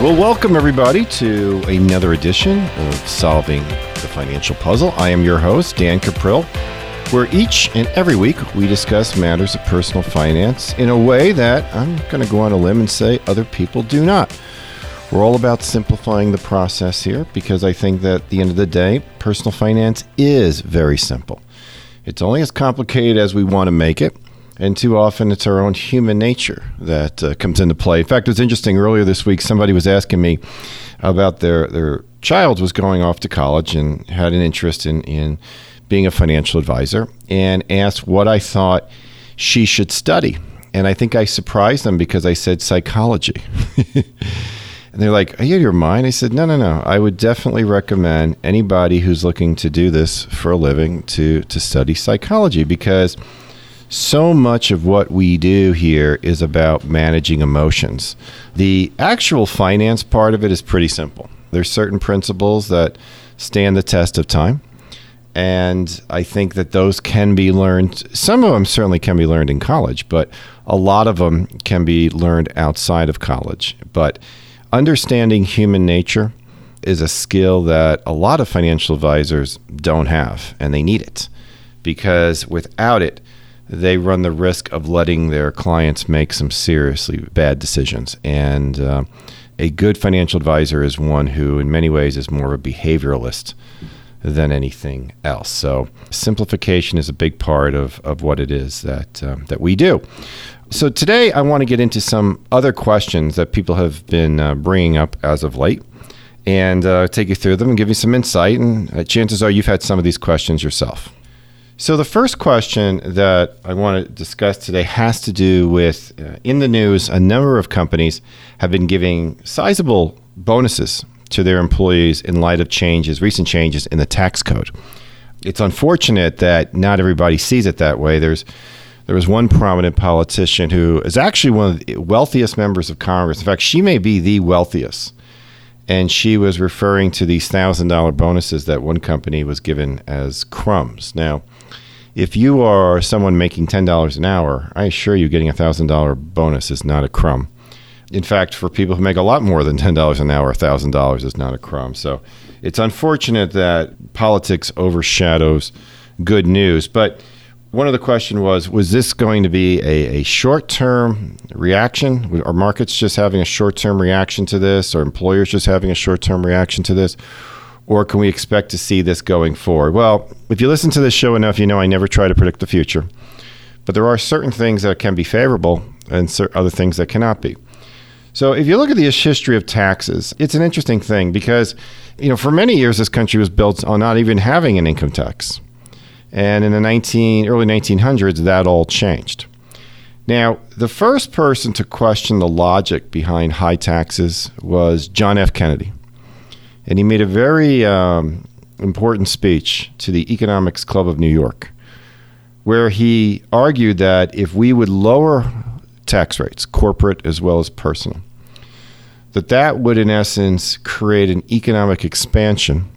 Well, welcome everybody to another edition of Solving the Financial Puzzle. I am your host, Dan Cuprill, where each and every week we discuss matters of personal finance in a way that I'm going to go on a limb and say other people do not. We're all about simplifying the process here because I think that at the end of the day, personal finance is very simple. It's only as complicated as we want to make it. And too often it's our own human nature that uh, comes into play. In fact, it was interesting. Earlier this week, somebody was asking me about their, their child was going off to college and had an interest in, in being a financial advisor and asked what I thought she should study. And I think I surprised them because I said psychology. and they're like, Are you out of your mind? I said, No, no, no. I would definitely recommend anybody who's looking to do this for a living to, to study psychology because so much of what we do here is about managing emotions. The actual finance part of it is pretty simple. There's certain principles that stand the test of time. And I think that those can be learned. Some of them certainly can be learned in college, but a lot of them can be learned outside of college. But understanding human nature is a skill that a lot of financial advisors don't have, and they need it because without it, they run the risk of letting their clients make some seriously bad decisions. And uh, a good financial advisor is one who, in many ways, is more of a behavioralist than anything else. So, simplification is a big part of, of what it is that, um, that we do. So, today I want to get into some other questions that people have been uh, bringing up as of late and uh, take you through them and give you some insight. And uh, chances are you've had some of these questions yourself. So, the first question that I want to discuss today has to do with uh, in the news, a number of companies have been giving sizable bonuses to their employees in light of changes, recent changes in the tax code. It's unfortunate that not everybody sees it that way. There's there was one prominent politician who is actually one of the wealthiest members of Congress. In fact, she may be the wealthiest. And she was referring to these thousand dollar bonuses that one company was given as crumbs. Now, if you are someone making $10 an hour, I assure you getting a $1,000 bonus is not a crumb. In fact, for people who make a lot more than $10 an hour, $1,000 is not a crumb. So it's unfortunate that politics overshadows good news. But one of the question was, was this going to be a, a short-term reaction? Are markets just having a short-term reaction to this? Or employers just having a short-term reaction to this? Or can we expect to see this going forward? Well, if you listen to this show enough, you know I never try to predict the future. But there are certain things that can be favorable and other things that cannot be. So if you look at the history of taxes, it's an interesting thing because, you know, for many years this country was built on not even having an income tax. And in the 19 early 1900s that all changed. Now, the first person to question the logic behind high taxes was John F. Kennedy and he made a very um, important speech to the Economics Club of New York, where he argued that if we would lower tax rates, corporate as well as personal, that that would, in essence, create an economic expansion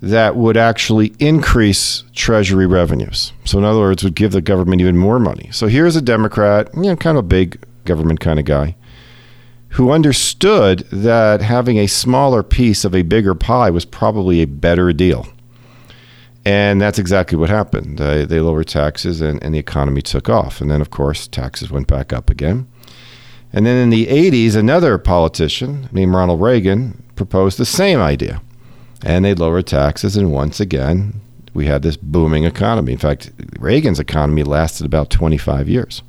that would actually increase Treasury revenues. So, in other words, would give the government even more money. So, here's a Democrat, you know, kind of a big government kind of guy, who understood that having a smaller piece of a bigger pie was probably a better deal. And that's exactly what happened. Uh, they lowered taxes and, and the economy took off. And then, of course, taxes went back up again. And then in the 80s, another politician named Ronald Reagan proposed the same idea. And they lowered taxes. And once again, we had this booming economy. In fact, Reagan's economy lasted about 25 years.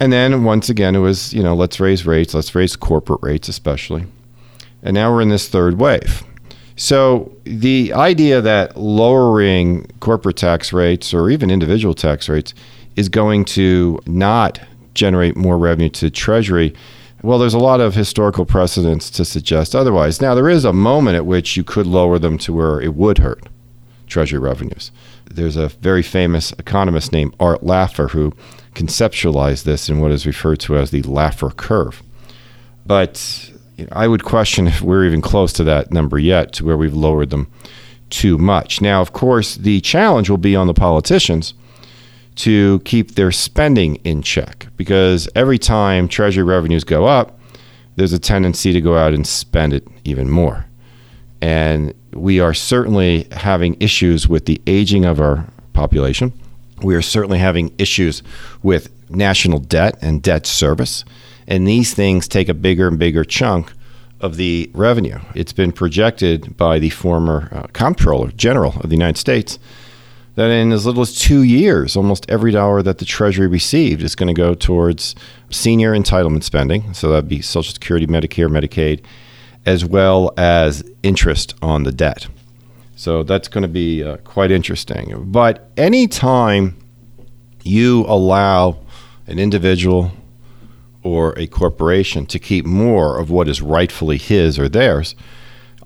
And then once again, it was, you know, let's raise rates, let's raise corporate rates, especially. And now we're in this third wave. So the idea that lowering corporate tax rates or even individual tax rates is going to not generate more revenue to Treasury. Well, there's a lot of historical precedents to suggest otherwise. Now, there is a moment at which you could lower them to where it would hurt Treasury revenues. There's a very famous economist named Art Laffer who conceptualize this in what is referred to as the Laffer curve. But I would question if we're even close to that number yet, to where we've lowered them too much. Now, of course, the challenge will be on the politicians to keep their spending in check because every time Treasury revenues go up, there's a tendency to go out and spend it even more. And we are certainly having issues with the aging of our population. We are certainly having issues with national debt and debt service. And these things take a bigger and bigger chunk of the revenue. It's been projected by the former uh, Comptroller General of the United States that in as little as two years, almost every dollar that the Treasury received is going to go towards senior entitlement spending. So that'd be Social Security, Medicare, Medicaid, as well as interest on the debt. So that's going to be uh, quite interesting. But anytime you allow an individual or a corporation to keep more of what is rightfully his or theirs,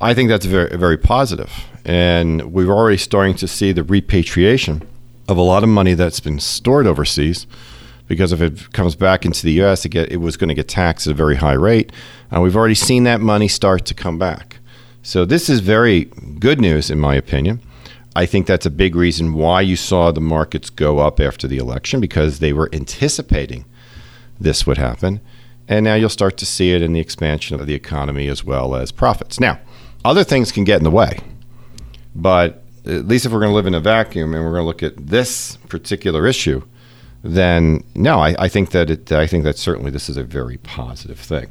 I think that's very, very positive. And we're already starting to see the repatriation of a lot of money that's been stored overseas because if it comes back into the U.S., it, get, it was going to get taxed at a very high rate. And we've already seen that money start to come back. So this is very good news, in my opinion. I think that's a big reason why you saw the markets go up after the election because they were anticipating this would happen. And now you'll start to see it in the expansion of the economy as well as profits. Now, other things can get in the way, but at least if we're going to live in a vacuum and we're going to look at this particular issue, then no, I, I think that it, I think that certainly this is a very positive thing.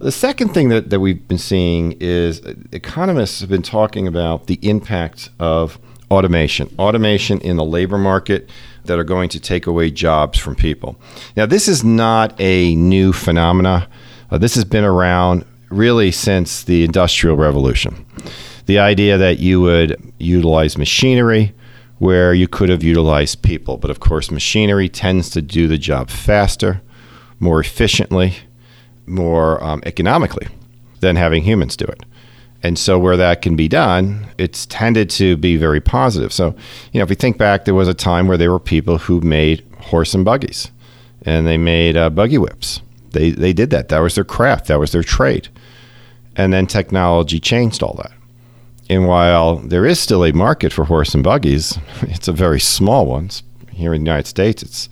The second thing that, that we've been seeing is economists have been talking about the impact of automation, automation in the labor market that are going to take away jobs from people. Now, this is not a new phenomena. Uh, this has been around really since the Industrial Revolution. The idea that you would utilize machinery where you could have utilized people. But of course, machinery tends to do the job faster, more efficiently, more um, economically than having humans do it. And so, where that can be done, it's tended to be very positive. So, you know, if we think back, there was a time where there were people who made horse and buggies and they made uh, buggy whips. They, they did that. That was their craft, that was their trade. And then technology changed all that. And while there is still a market for horse and buggies, it's a very small one. Here in the United States, it's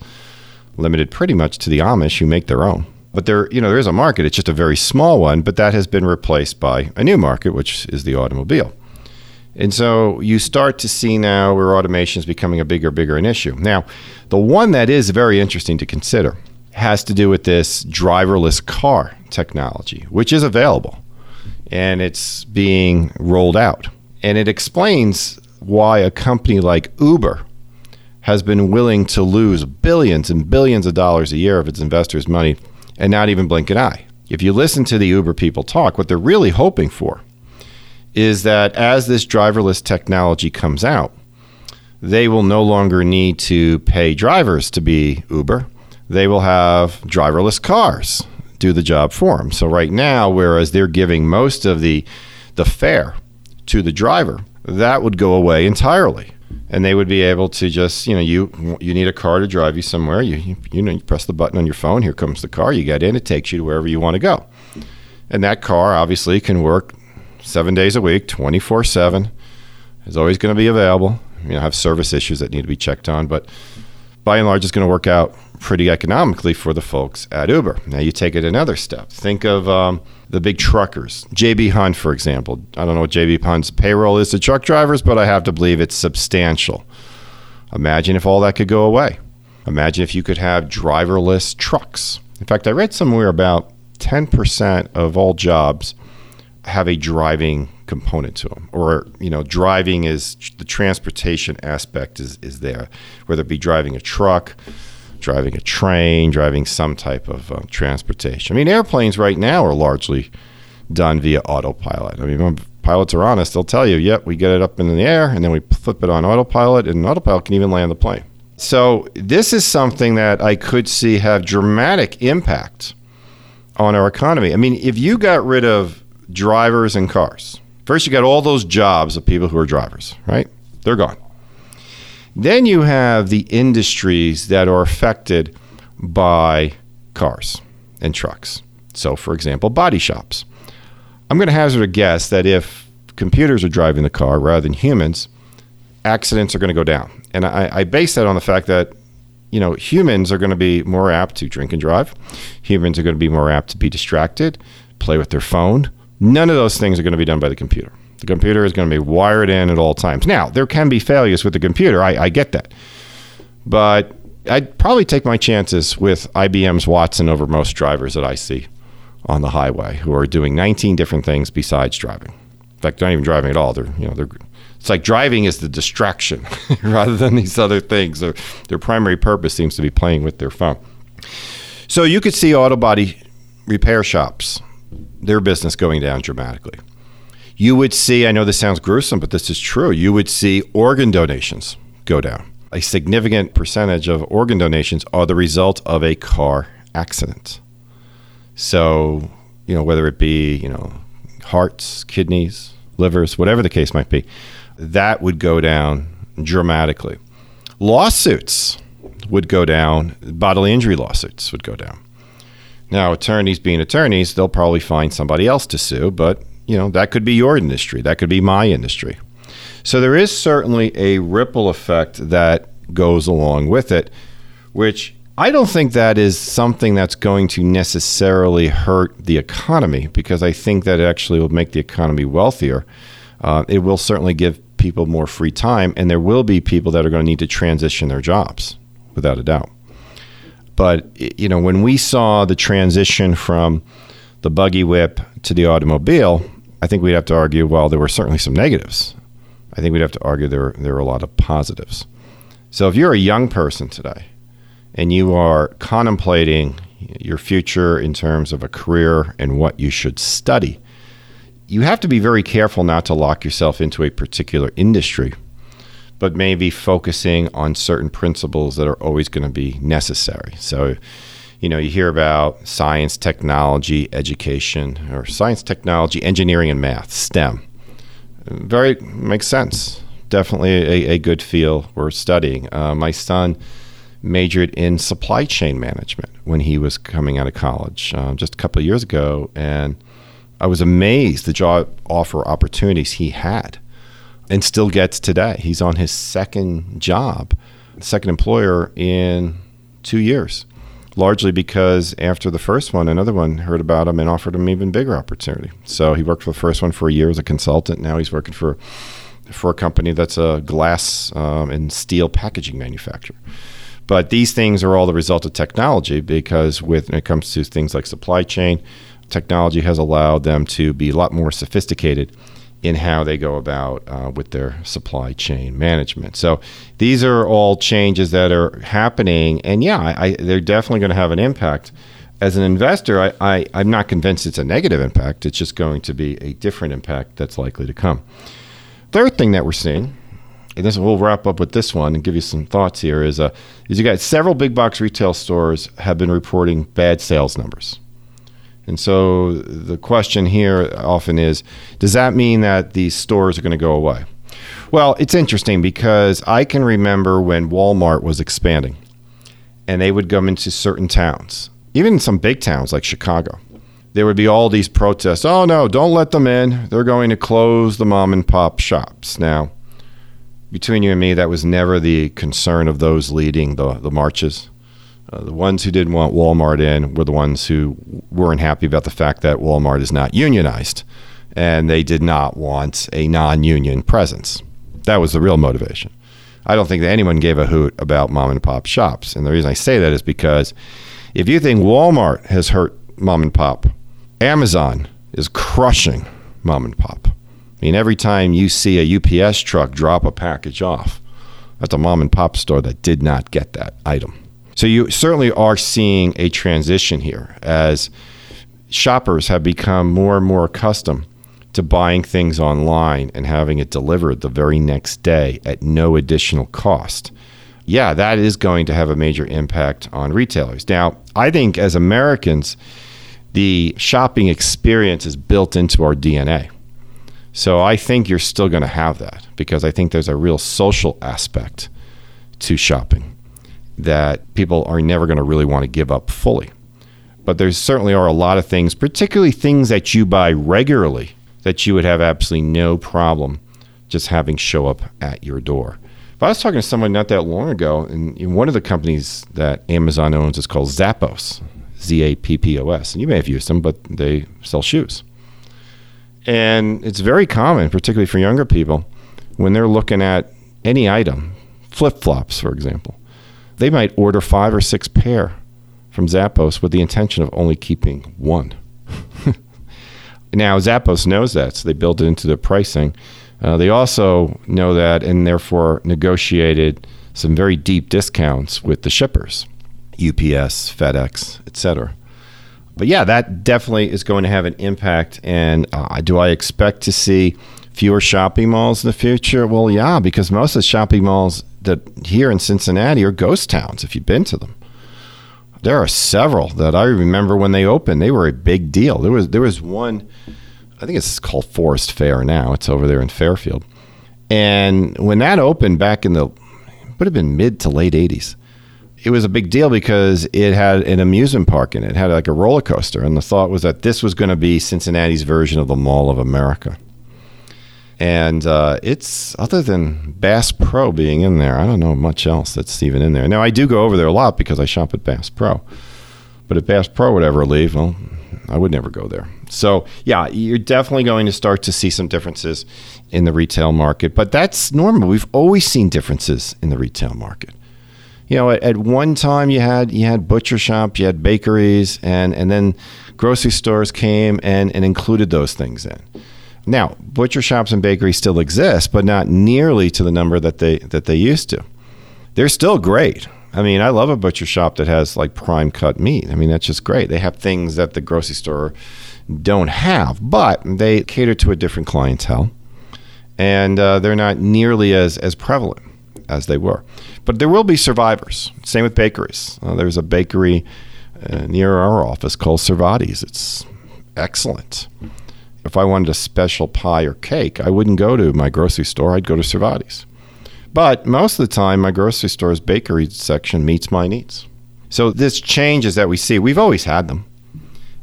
limited pretty much to the Amish who make their own. But there, you know, there is a market. It's just a very small one, but that has been replaced by a new market, which is the automobile. And so you start to see now where automation is becoming a bigger, bigger an issue. Now, the one that is very interesting to consider has to do with this driverless car technology, which is available and it's being rolled out. And it explains why a company like Uber has been willing to lose billions and billions of dollars a year of its investors' money and not even blink an eye. If you listen to the Uber people talk, what they're really hoping for is that as this driverless technology comes out, they will no longer need to pay drivers to be Uber. They will have driverless cars do the job for them. So right now, whereas they're giving most of the the fare to the driver, that would go away entirely. And they would be able to just, you know, you you need a car to drive you somewhere. You you, know, you press the button on your phone. Here comes the car. You get in. It takes you to wherever you want to go. And that car obviously can work seven days a week, twenty four seven. Is always going to be available. You know, have service issues that need to be checked on, but by and large, it's going to work out pretty economically for the folks at Uber. Now you take it another step. Think of um, the big truckers, JB Hunt, for example. I don't know what JB Hunt's payroll is to truck drivers, but I have to believe it's substantial. Imagine if all that could go away. Imagine if you could have driverless trucks. In fact, I read somewhere about 10% of all jobs have a driving component to them or you know driving is the transportation aspect is, is there whether it be driving a truck driving a train, driving some type of uh, transportation. I mean, airplanes right now are largely done via autopilot. I mean, when pilots are honest, they'll tell you, yep, we get it up in the air and then we flip it on autopilot, and autopilot can even land the plane. So, this is something that I could see have dramatic impact on our economy. I mean, if you got rid of drivers and cars, first you got all those jobs of people who are drivers, right? They're gone. Then you have the industries that are affected by cars and trucks. So, for example, body shops. I'm going to hazard a guess that if computers are driving the car rather than humans, accidents are going to go down. And I, I base that on the fact that you know, humans are going to be more apt to drink and drive. Humans are going to be more apt to be distracted play with their phone. None of those things are going to be done by the computer. The computer is going to be wired in at all times. Now, there can be failures with the computer. I, I get that. But I'd probably take my chances with IBM's Watson over most drivers that I see on the highway who are doing 19 different things besides driving. In fact, they're not even driving at all. They're, you know, they're, it's like driving is the distraction rather than these other things. Their, their primary purpose seems to be playing with their phone. So you could see auto body repair shops, their business going down dramatically. You would see, I know this sounds gruesome, but this is true. You would see organ donations go down. A significant percentage of organ donations are the result of a car accident. So, you know, whether it be, you know, hearts, kidneys, livers, whatever the case might be, that would go down dramatically. Lawsuits would go down, bodily injury lawsuits would go down. Now, attorneys being attorneys, they'll probably find somebody else to sue, but you know, that could be your industry, that could be my industry. So there is certainly a ripple effect that goes along with it, which I don't think that is something that's going to necessarily hurt the economy because I think that actually will make the economy wealthier. Uh, it will certainly give people more free time, and there will be people that are going to need to transition their jobs, without a doubt. But you know, when we saw the transition from the buggy whip to the automobile, I think we'd have to argue. Well, there were certainly some negatives. I think we'd have to argue there there are a lot of positives. So if you're a young person today and you are contemplating your future in terms of a career and what you should study, you have to be very careful not to lock yourself into a particular industry, but maybe focusing on certain principles that are always going to be necessary. So, you know, you hear about science, technology, education, or science, technology, engineering, and math, STEM. Very makes sense. Definitely a, a good field worth studying. Uh, my son majored in supply chain management when he was coming out of college uh, just a couple of years ago, and I was amazed the job offer opportunities he had, and still gets today. He's on his second job, second employer in two years, largely because after the first one, another one heard about him and offered him even bigger opportunity. So he worked for the first one for a year as a consultant. Now he's working for for a company that's a glass um, and steel packaging manufacturer. But these things are all the result of technology because with, when it comes to things like supply chain, technology has allowed them to be a lot more sophisticated in how they go about uh, with their supply chain management. So these are all changes that are happening, and yeah, I, they're definitely going to have an impact. As an investor, I, I, I'm not convinced it's a negative impact. It's just going to be a different impact that's likely to come. Third thing that we're seeing and this we'll wrap up with this one and give you some thoughts here is uh, is you got several big box retail stores have been reporting bad sales numbers. And so the question here often is does that mean that these stores are going to go away? Well, it's interesting because I can remember when Walmart was expanding and they would come into certain towns, even some big towns like Chicago. There would be all these protests. Oh, no, don't let them in. They're going to close the mom and pop shops. Now, between you and me, that was never the concern of those leading the, the marches. Uh, the ones who didn't want Walmart in were the ones who weren't happy about the fact that Walmart is not unionized, and they did not want a non union presence. That was the real motivation. I don't think that anyone gave a hoot about mom and pop shops. And the reason I say that is because if you think Walmart has hurt mom and pop, Amazon is crushing mom and pop. I mean, every time you see a UPS truck drop a package off, that's a mom and pop store that did not get that item. So you certainly are seeing a transition here as shoppers have become more and more accustomed to buying things online and having it delivered the very next day at no additional cost. Yeah, that is going to have a major impact on retailers. Now, I think as Americans, the shopping experience is built into our DNA. So I think you're still going to have that because I think there's a real social aspect to shopping that people are never going to really want to give up fully. But there certainly are a lot of things, particularly things that you buy regularly, that you would have absolutely no problem just having show up at your door. But I was talking to someone not that long ago, and one of the companies that Amazon owns is called Zappos, Z A P P O S. And you may have used them, but they sell shoes. And it's very common, particularly for younger people, when they're looking at any item, flip flops, for example, they might order five or six pair from Zappos with the intention of only keeping one. now, Zappos knows that, so they build it into their pricing. Uh, they also know that and therefore negotiated some very deep discounts with the shippers, UPS, FedEx, etc. But yeah, that definitely is going to have an impact. And uh, do I expect to see fewer shopping malls in the future? Well, yeah, because most of the shopping malls that here in Cincinnati are ghost towns. If you've been to them, there are several that I remember when they opened. They were a big deal. There was there was one. I think it's called Forest Fair now. It's over there in Fairfield. And when that opened back in the would have been mid to late 80s. It was a big deal because it had an amusement park in it. It had like a roller coaster. And the thought was that this was going to be Cincinnati's version of the Mall of America. And uh, it's, other than Bass Pro being in there, I don't know much else that's even in there. Now, I do go over there a lot because I shop at Bass Pro. But if Bass Pro would ever leave, well, I would never go there. So, yeah, you're definitely going to start to see some differences in the retail market, but that's normal. We've always seen differences in the retail market. You know, at, at one time you had you had butcher shops, you had bakeries, and and then grocery stores came and, and included those things in. Now, butcher shops and bakeries still exist, but not nearly to the number that they that they used to. They're still great. I mean, I love a butcher shop that has like prime cut meat. I mean, that's just great. They have things that the grocery store don't have, but they cater to a different clientele and uh, they're not nearly as, as prevalent as they were. But there will be survivors. Same with bakeries. Uh, there's a bakery uh, near our office called Servatii's. It's excellent. If I wanted a special pie or cake, I wouldn't go to my grocery store. I'd go to Servatii's. But most of the time, my grocery store's bakery section meets my needs. So this changes that we see. We've always had them.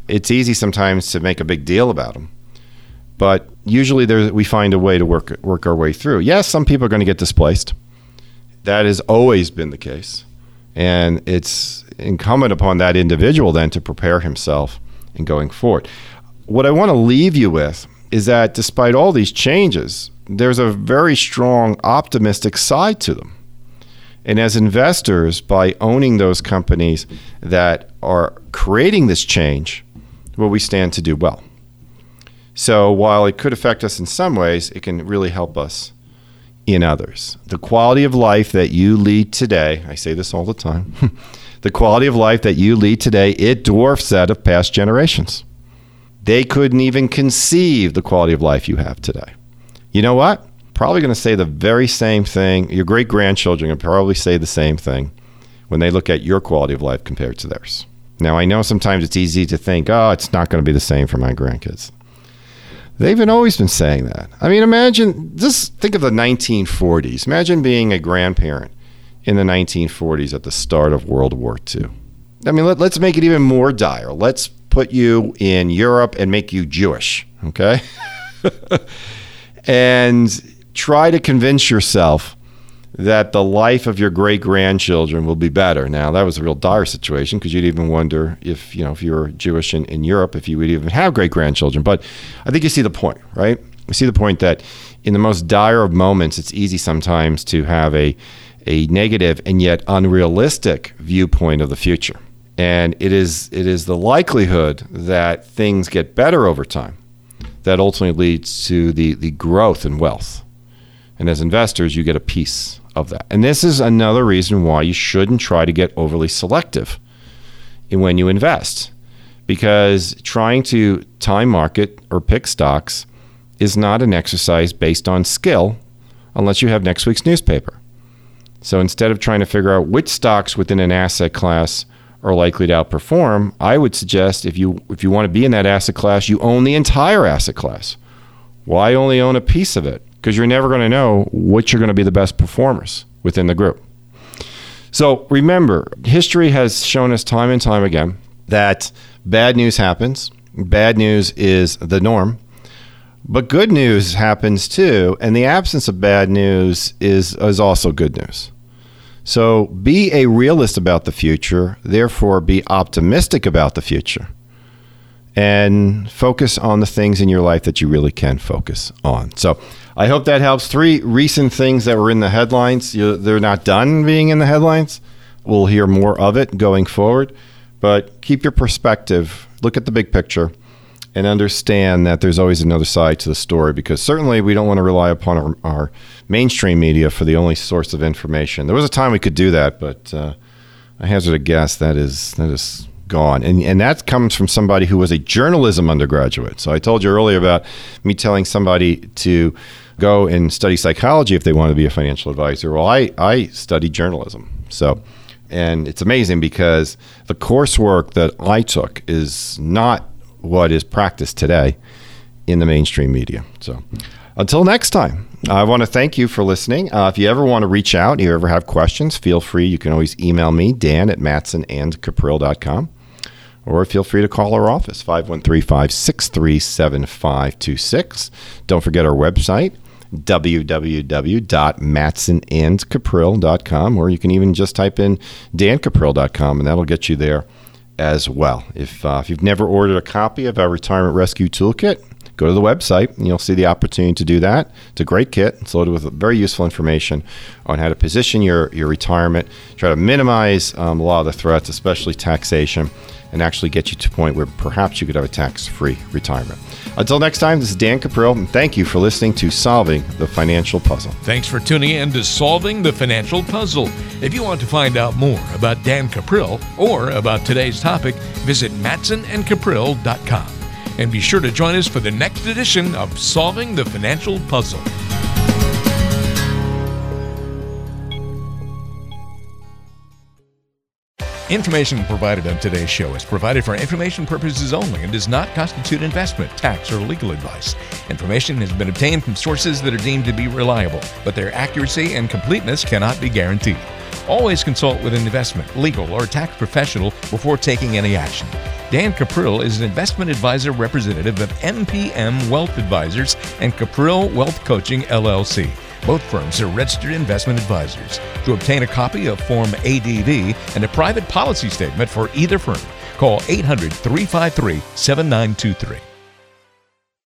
It's easy sometimes to make a big deal about them but usually we find a way to work work our way through. Yes, some people are going to get displaced. That has always been the case, and it's incumbent upon that individual then to prepare himself in going forward. What I want to leave you with is that despite all these changes, there's a very strong optimistic side to them. And as investors, by owning those companies that are creating this change, well, we stand to do well. So while it could affect us in some ways, it can really help us in others. The quality of life that you lead today, I say this all the time, the quality of life that you lead today, it dwarfs that of past generations. They couldn't even conceive the quality of life you have today. You know what? Probably going to say the very same thing. Your great grandchildren will probably say the same thing when they look at your quality of life compared to theirs. Now, I know sometimes it's easy to think, oh, it's not going to be the same for my grandkids. They've been always been saying that. I mean, imagine just think of the 1940s. Imagine being a grandparent in the 1940s at the start of World War II. I mean, let, us make it even more dire. Let's put you in Europe and make you Jewish, okay? and try to convince yourself that the life of your great grandchildren will be better. Now, that was a real dire situation because you'd even wonder if, you know, if you were Jewish in, in Europe, if you would even have great grandchildren. But I think you see the point, right? You see the point that in the most dire of moments, it's easy sometimes to have a, a negative and yet unrealistic viewpoint of the future. And it is, it is the likelihood that things get better over time that ultimately leads to the, the growth in wealth. And as investors, you get a piece of that. And this is another reason why you shouldn't try to get overly selective in when you invest. Because trying to time market or pick stocks is not an exercise based on skill unless you have next week's newspaper. So instead of trying to figure out which stocks within an asset class are likely to outperform, I would suggest if you if you want to be in that asset class, you own the entire asset class. Why only own a piece of it? because you're never going to know which are going to be the best performers within the group. So remember, history has shown us time and time again that bad news happens. Bad news is the norm. But good news happens too, and the absence of bad news is, is also good news. So be a realist about the future, therefore, be optimistic about the future. And focus on the things in your life that you really can focus on. So, I hope that helps. Three recent things that were in the headlines. They're not done being in the headlines. We'll hear more of it going forward. But keep your perspective, look at the big picture, and understand that there's always another side to the story because certainly we don't want to rely upon our, our mainstream media for the only source of information. There was a time we could do that, but uh, I hazard a guess that is that is gone. And, and that comes from somebody who was a journalism undergraduate. So I told you earlier about me telling somebody to go and study psychology if they want to be a financial advisor. Well, I, I studied journalism. So, and it's amazing because the coursework that I took is not what is practiced today in the mainstream media. So, until next time, I want to thank you for listening. Uh, if you ever want to reach out, you ever have questions, feel free. You can always email me, Dan at matsonandcuprill.com, or feel free to call our office, 513 563 7526. Don't forget our website, www.matsonandcuprill.com, or you can even just type in dancuprill.com, and that'll get you there as well. If, uh, if you've never ordered a copy of our Retirement Rescue Toolkit, go to the website and you'll see the opportunity to do that. It's a great kit. It's loaded with very useful information on how to position your, your retirement, try to minimize um, a lot of the threats, especially taxation, and actually get you to a point where perhaps you could have a tax free retirement. Until next time, this is Dan Cuprill, and thank you for listening to Solving the Financial Puzzle. Thanks for tuning in to Solving the Financial Puzzle. If you want to find out more about Dan Cuprill or about today's topic, visit matsonandcuprill.com. And be sure to join us for the next edition of Solving the Financial Puzzle. Information provided on today's show is provided for information purposes only and does not constitute investment, tax, or legal advice. Information has been obtained from sources that are deemed to be reliable, but their accuracy and completeness cannot be guaranteed. Always consult with an investment, legal, or tax professional before taking any action. Dan Cuprill is an investment advisor representative of MPM Wealth Advisors and Cuprill Wealth Coaching LLC. Both firms are registered investment advisors. To obtain a copy of Form ADV and a private policy statement for either firm, call 800 353 7923.